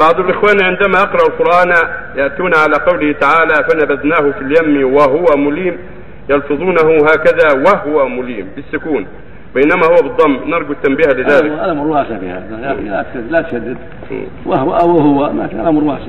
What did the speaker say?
بعض الإخوان عندما أقرأ القرآن يأتون على قوله تعالى فنبذناه في اليم وهو مليم يلفظونه هكذا وهو مليم بالسكون بينما هو بالضم. نرجو التنبيه لذلك. الأمر واسع في هذا لا تشدد. وهو أو هو ما الأمر واسع.